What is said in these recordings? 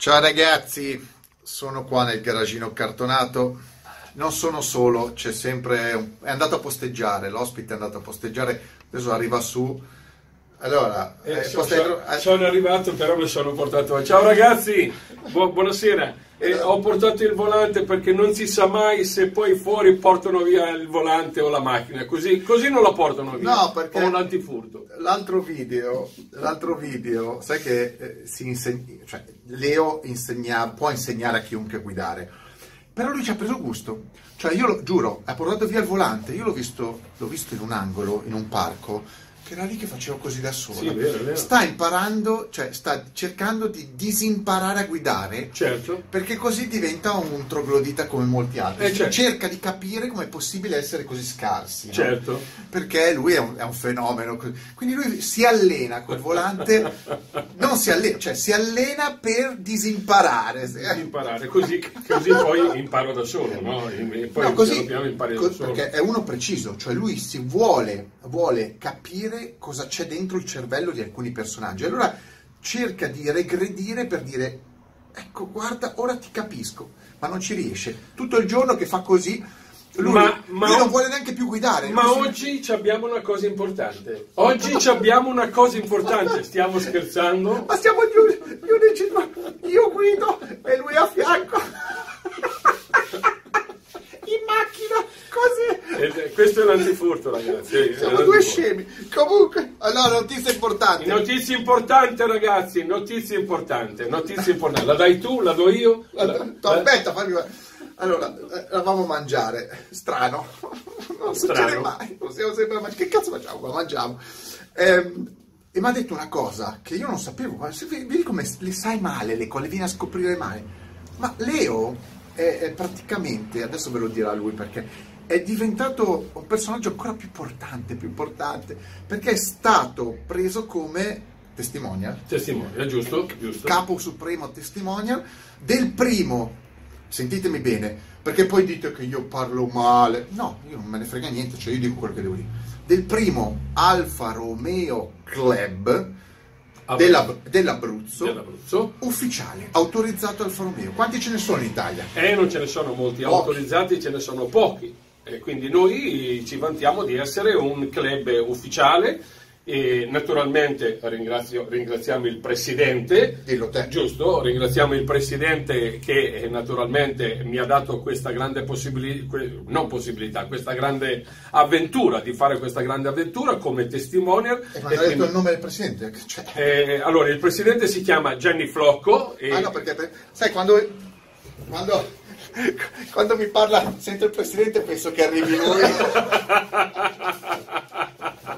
Ciao ragazzi, sono qua nel garagino cartonato. Non sono solo, c'è sempre. È andato a posteggiare, l'ospite è andato a posteggiare, adesso arriva su. Allora, Eh, eh, so- posteggia- so- sono arrivato, però mi sono portato. Ciao ragazzi, Bu- buonasera. Eh, ho portato il volante perché non si sa mai se poi fuori portano via il volante o la macchina, così, così non la portano via. No, perché- Ho l'antifurto. L'altro video, l'altro video, sai che eh, si insegna, cioè, Leo insegna, può insegnare a chiunque guidare, però lui ci ha preso gusto. Cioè, io lo giuro, ha portato via il volante, io l'ho visto, l'ho visto in un angolo, in un parco, che era lì che faceva così da solo. Sì, vero, vero. Sta imparando, cioè sta cercando di disimparare a guidare Certo. perché così diventa un troglodita come molti altri. Eh, certo. Cerca di capire come è possibile essere così scarsi. no? Certo. Perché lui è un, è un fenomeno. Quindi lui si allena col volante, non si allena, cioè si allena per disimparare. Di imparare, così, così poi imparo da solo, no? E poi No, così, piano piano impari co- da solo. perché è uno preciso, cioè lui si vuole, vuole capire cosa c'è dentro il cervello di alcuni personaggi. Allora cerca di regredire per dire, ecco guarda, ora ti capisco, ma non ci riesce. Tutto il giorno che fa così, lui, Ma- ma- lui non vuole neanche più guidare. Ma si- oggi ci abbiamo una cosa importante. Oggi ci abbiamo una cosa importante. Stiamo scherzando? Ma gli uni- gli unici, io guido e lui a fianco. In macchina, così. Eh, Questo è l'antifurto, ragazzi. Eh, Siamo due scemi. Comunque, allora, notizia importante. Notizie importanti, ragazzi. Notizie importanti. Notizie importanti. La dai tu, la do io? La- Aspetta, aspetta, fammi Allora, eh, eravamo a mangiare, strano, non succede Strano. mai, non siamo sempre mangiare, che cazzo facciamo? Ma mangiamo. Ehm, e mi ha detto una cosa che io non sapevo, ma se vedi vedi come le sai male le cose, le vieni a scoprire male. Ma Leo è, è praticamente, adesso ve lo dirà lui perché, è diventato un personaggio ancora più importante, più importante, perché è stato preso come testimonial Testimone, giusto? Giusto. capo supremo testimonial del primo, sentitemi bene, perché poi dite che io parlo male, no, io non me ne frega niente, cioè io dico quello che devo dire, del primo Alfa Romeo Club della- dell'Abruzzo, dell'Abruzzo. ufficiale, autorizzato Alfa Romeo. Quanti ce ne sono in Italia? E non ce ne sono molti Pochi. autorizzati, ce ne sono pochi. E quindi noi ci vantiamo di essere un club ufficiale e naturalmente ringrazio- ringraziamo il presidente. Giusto, ringraziamo il Presidente che eh, naturalmente mi ha dato questa grande possibilità, non possibilità, questa grande avventura, di fare questa grande avventura come testimonial. E E quando ha detto il nome del presidente? che Cioè, eh, allora, il Presidente si chiama Gianni Flocco e Ah no, perché per- sai quando, quando, quando mi parla, sento il presidente penso che arrivi lui.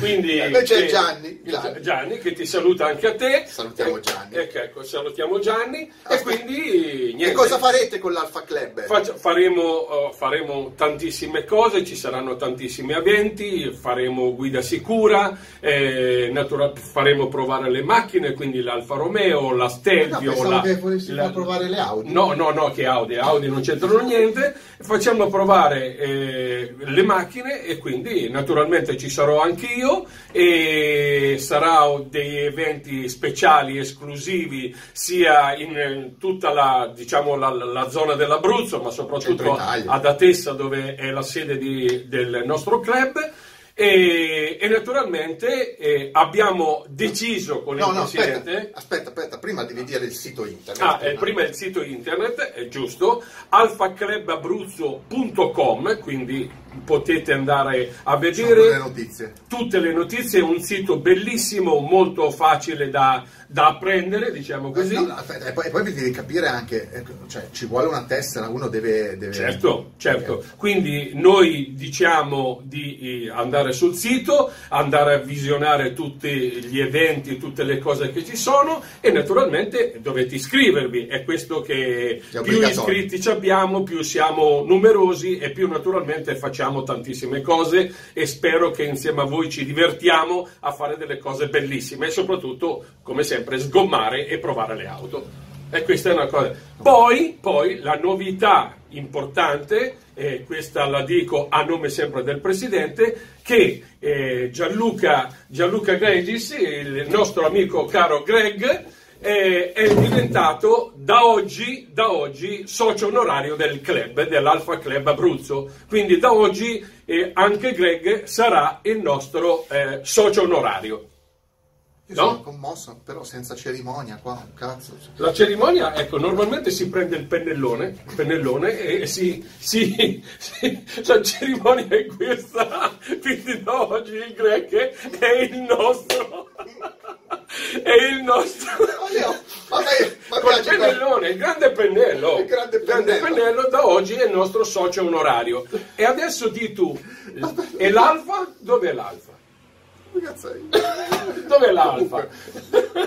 quindi... E invece è che- Gianni, Gianni. Gianni, che ti saluta anche a te. Salutiamo Eh, Gianni. Ecco, ecco, salutiamo Gianni e Aspetta. quindi niente. E cosa farete con l'Alfa Club? Faccia- faremo, eh, faremo tantissime cose, ci saranno tantissimi eventi, faremo guida sicura, eh, natura- faremo provare le macchine, quindi l'Alfa Romeo, la No, Stelvio, pensavo la, che volessi la- provare le Audi. No, no, no, che Audi, Audi non c'entrano niente, facciamo provare eh, le macchine e quindi naturalmente ci sarò anch'io e sarà dei eventi speciali, esclusivi, sia in eh, tutta la, diciamo, la, la zona dell'Abruzzo, ma soprattutto ad Atessa dove è la sede di- del nostro club. E, e naturalmente eh, abbiamo deciso con No, il no, aspetta, Presidente aspetta, aspetta, prima devi dire il sito internet. Ah, eh, prima il sito internet, è giusto, alfaclubabruzzo.com, quindi potete andare a le vedere notizie. tutte le notizie, è un sito bellissimo, molto facile da, da apprendere, diciamo così. No, no, e poi, e poi devi capire anche, ecco, cioè ci vuole una tessera, uno deve... deve- Certo, certo. Quindi noi diciamo di eh, andare sul sito, andare a visionare tutti gli eventi, tutte le cose che ci sono e naturalmente dovete iscrivervi. È questo che È più iscritti ci abbiamo, più siamo numerosi e più naturalmente facciamo tantissime cose e spero che insieme a voi ci divertiamo a fare delle cose bellissime e soprattutto, come sempre, sgommare e provare le auto. E questa è una cosa. Poi, poi la novità importante, e questa la dico a nome sempre del Presidente, che eh, Gianluca, Gianluca Gregis, il nostro amico caro Greg, è, è diventato da oggi, da oggi socio onorario del club, dell'Alfa Club Abruzzo. Quindi da oggi eh, anche Greg sarà il nostro eh, socio onorario. Io No? sono commosso, però senza cerimonia qua, cazzo. La cerimonia, ecco, normalmente si prende il pennellone, pennellone e si, si- si- la cerimonia è questa, quindi da oggi il Greg è il nostro, è il nostro, Oddio, vabbè, ma col piace pennellone, il grande pennello, Il grande pennello. pennello da oggi è il nostro socio onorario. E adesso di tu, e l'alfa? Dov'è l'alfa? Dov'è l'alfa?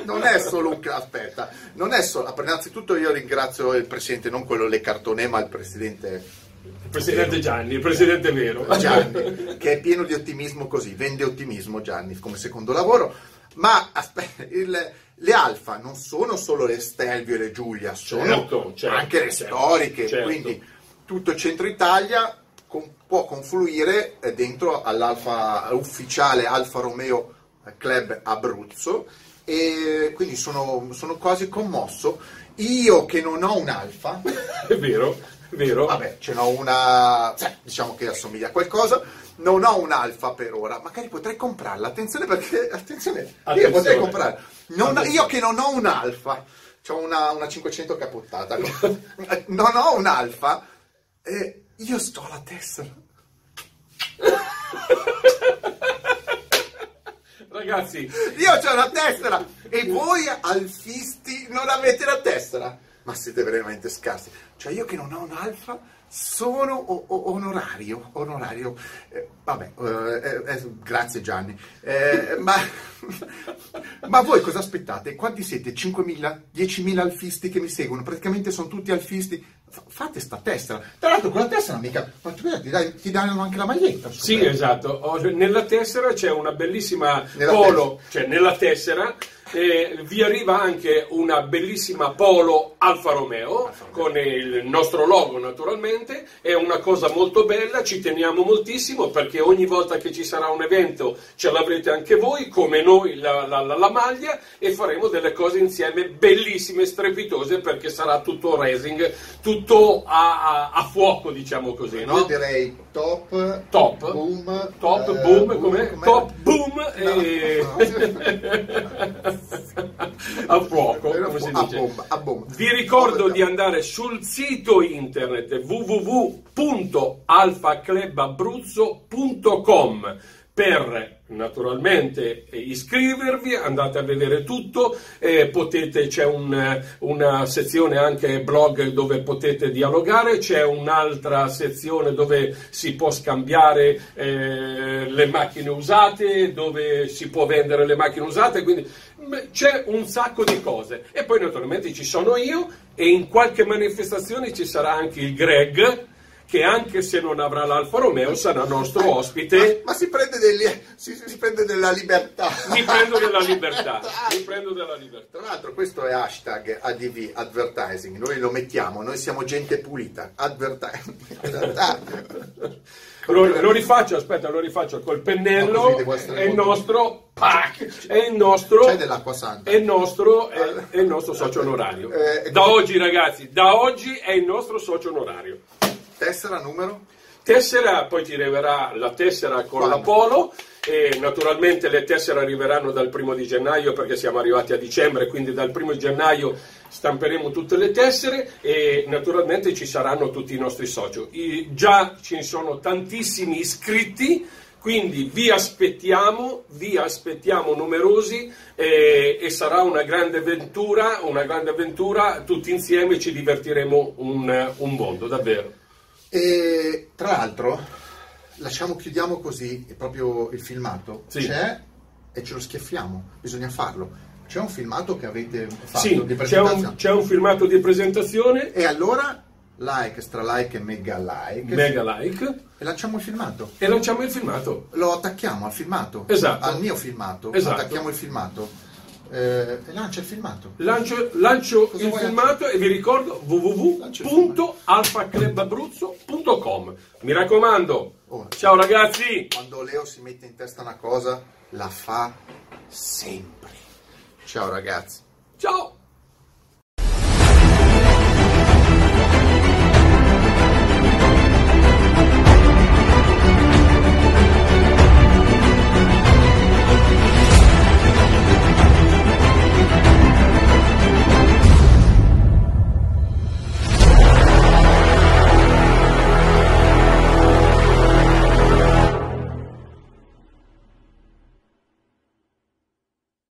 non è solo un aspetta, non è solo innanzitutto io ringrazio il presidente, non quello le cartone, ma il presidente Il presidente Gianni, il presidente vero. Gianni, che è pieno di ottimismo così, vende ottimismo Gianni come secondo lavoro, ma aspetta, il- le alfa non sono solo le Stelvio e le Giulia, sono Certo, certo, anche le certo, storiche, certo. quindi tutto il centro Italia con- può confluire eh, dentro all'alfa ufficiale Alfa Romeo Club Abruzzo e quindi sono, sono quasi commosso. Io che non ho un alfa, È vero, vero. Vabbè, ce n'ho una, cioè, diciamo che assomiglia a qualcosa. Non ho un alfa per ora, magari potrei comprarla. Attenzione perché, attenzione, io Attenzione. potrei comprarla. Non- io che non ho un alfa, ho una, una 500 capottata. non ho un alfa, e io sto alla tessera. Ragazzi, Io ho la tessera e voi alfisti non avete la tessera. Ma siete veramente scarsi. Cioè io che non ho un alfa sono o- o- onorario. Onorario. Eh, vabbè, eh, eh, eh, grazie Gianni. Eh, ma, ma voi cosa aspettate? Quanti siete? 5.000? 10.000 alfisti che mi seguono? Praticamente sono tutti alfisti. Fa- fate sta tessera. Tra l'altro con la tessera mica... Ma tu ti, dai- ti danno anche la maglietta. sì, esatto. Nella tessera c'è una bellissima Nella polo, cioè nella tessera. Eh, vi arriva anche una bellissima polo Alfa Romeo Alfa Romeo. con il nostro logo naturalmente è una cosa molto bella ci teniamo moltissimo perché ogni volta che ci sarà un evento ce l'avrete anche voi come noi la, la- la- la maglia e faremo delle cose insieme bellissime strepitose perché sarà tutto racing tutto a, a- a fuoco diciamo così no? Io direi top, Top. boom, Top, eh, boom, com'è? com'è? Top, boom No. e... a fuoco, come si fu- a dice. bomba, a bomba. Vi ricordo di andare sul sito internet www.alfaclubabruzzo.com per naturalmente eh, iscrivervi, andate a vedere tutto, eh, potete, c'è un, una sezione anche blog dove potete dialogare, c'è un'altra sezione dove si può scambiare eh, le macchine usate, dove si può vendere le macchine usate, quindi beh, c'è un sacco di cose. E poi naturalmente ci sono io e in qualche manifestazione ci sarà anche il Greg che anche se non avrà l'Alfa Romeo sarà nostro ospite. Ma, ma si, prende degli- si, si prende della libertà. Mi prendo della libertà. Mi prendo della libertà. Tra l'altro questo è hashtag ADV, advertising, noi lo mettiamo, noi siamo gente pulita, advertising. Lo, lo rifaccio, aspetta, lo rifaccio col pennello. È il nostro. pac, È il nostro. C'è dell'acqua santa. È il nostro, è, è il nostro socio onorario. Eh, Da oggi, ragazzi, da oggi è il nostro socio onorario. Tessera numero? Tessera, poi ti arriverà la tessera con Quando? la Polo e naturalmente le tessere arriveranno dal primo di gennaio perché siamo arrivati a dicembre, quindi dal primo di gennaio stamperemo tutte le tessere e naturalmente ci saranno tutti i nostri soci. I- già ci sono tantissimi iscritti, quindi vi aspettiamo, vi aspettiamo numerosi eh, e sarà una grande avventura, una grande avventura, tutti insieme ci divertiremo un, un mondo, davvero. E tra l'altro, lasciamo, chiudiamo così proprio il filmato. Sì. C'è e ce lo schiaffiamo, bisogna farlo. C'è un filmato che avete fatto Sì, di c'è presentazione. un, c'è un filmato di presentazione, E allora, like, stra like e mega like. mega like, E lanciamo il filmato. e lanciamo il filmato. Lo attacchiamo al filmato. Esatto. Al mio filmato. Esatto. Attacchiamo il filmato. Eh, lancia il filmato. Lancio, lancio il filmato e vi ricordo Lancio www.alfaclubabruzzo.com. Mi raccomando, Oh. ciao ragazzi! Quando Leo si mette in testa una cosa, la fa sempre. Ciao ragazzi. Ciao!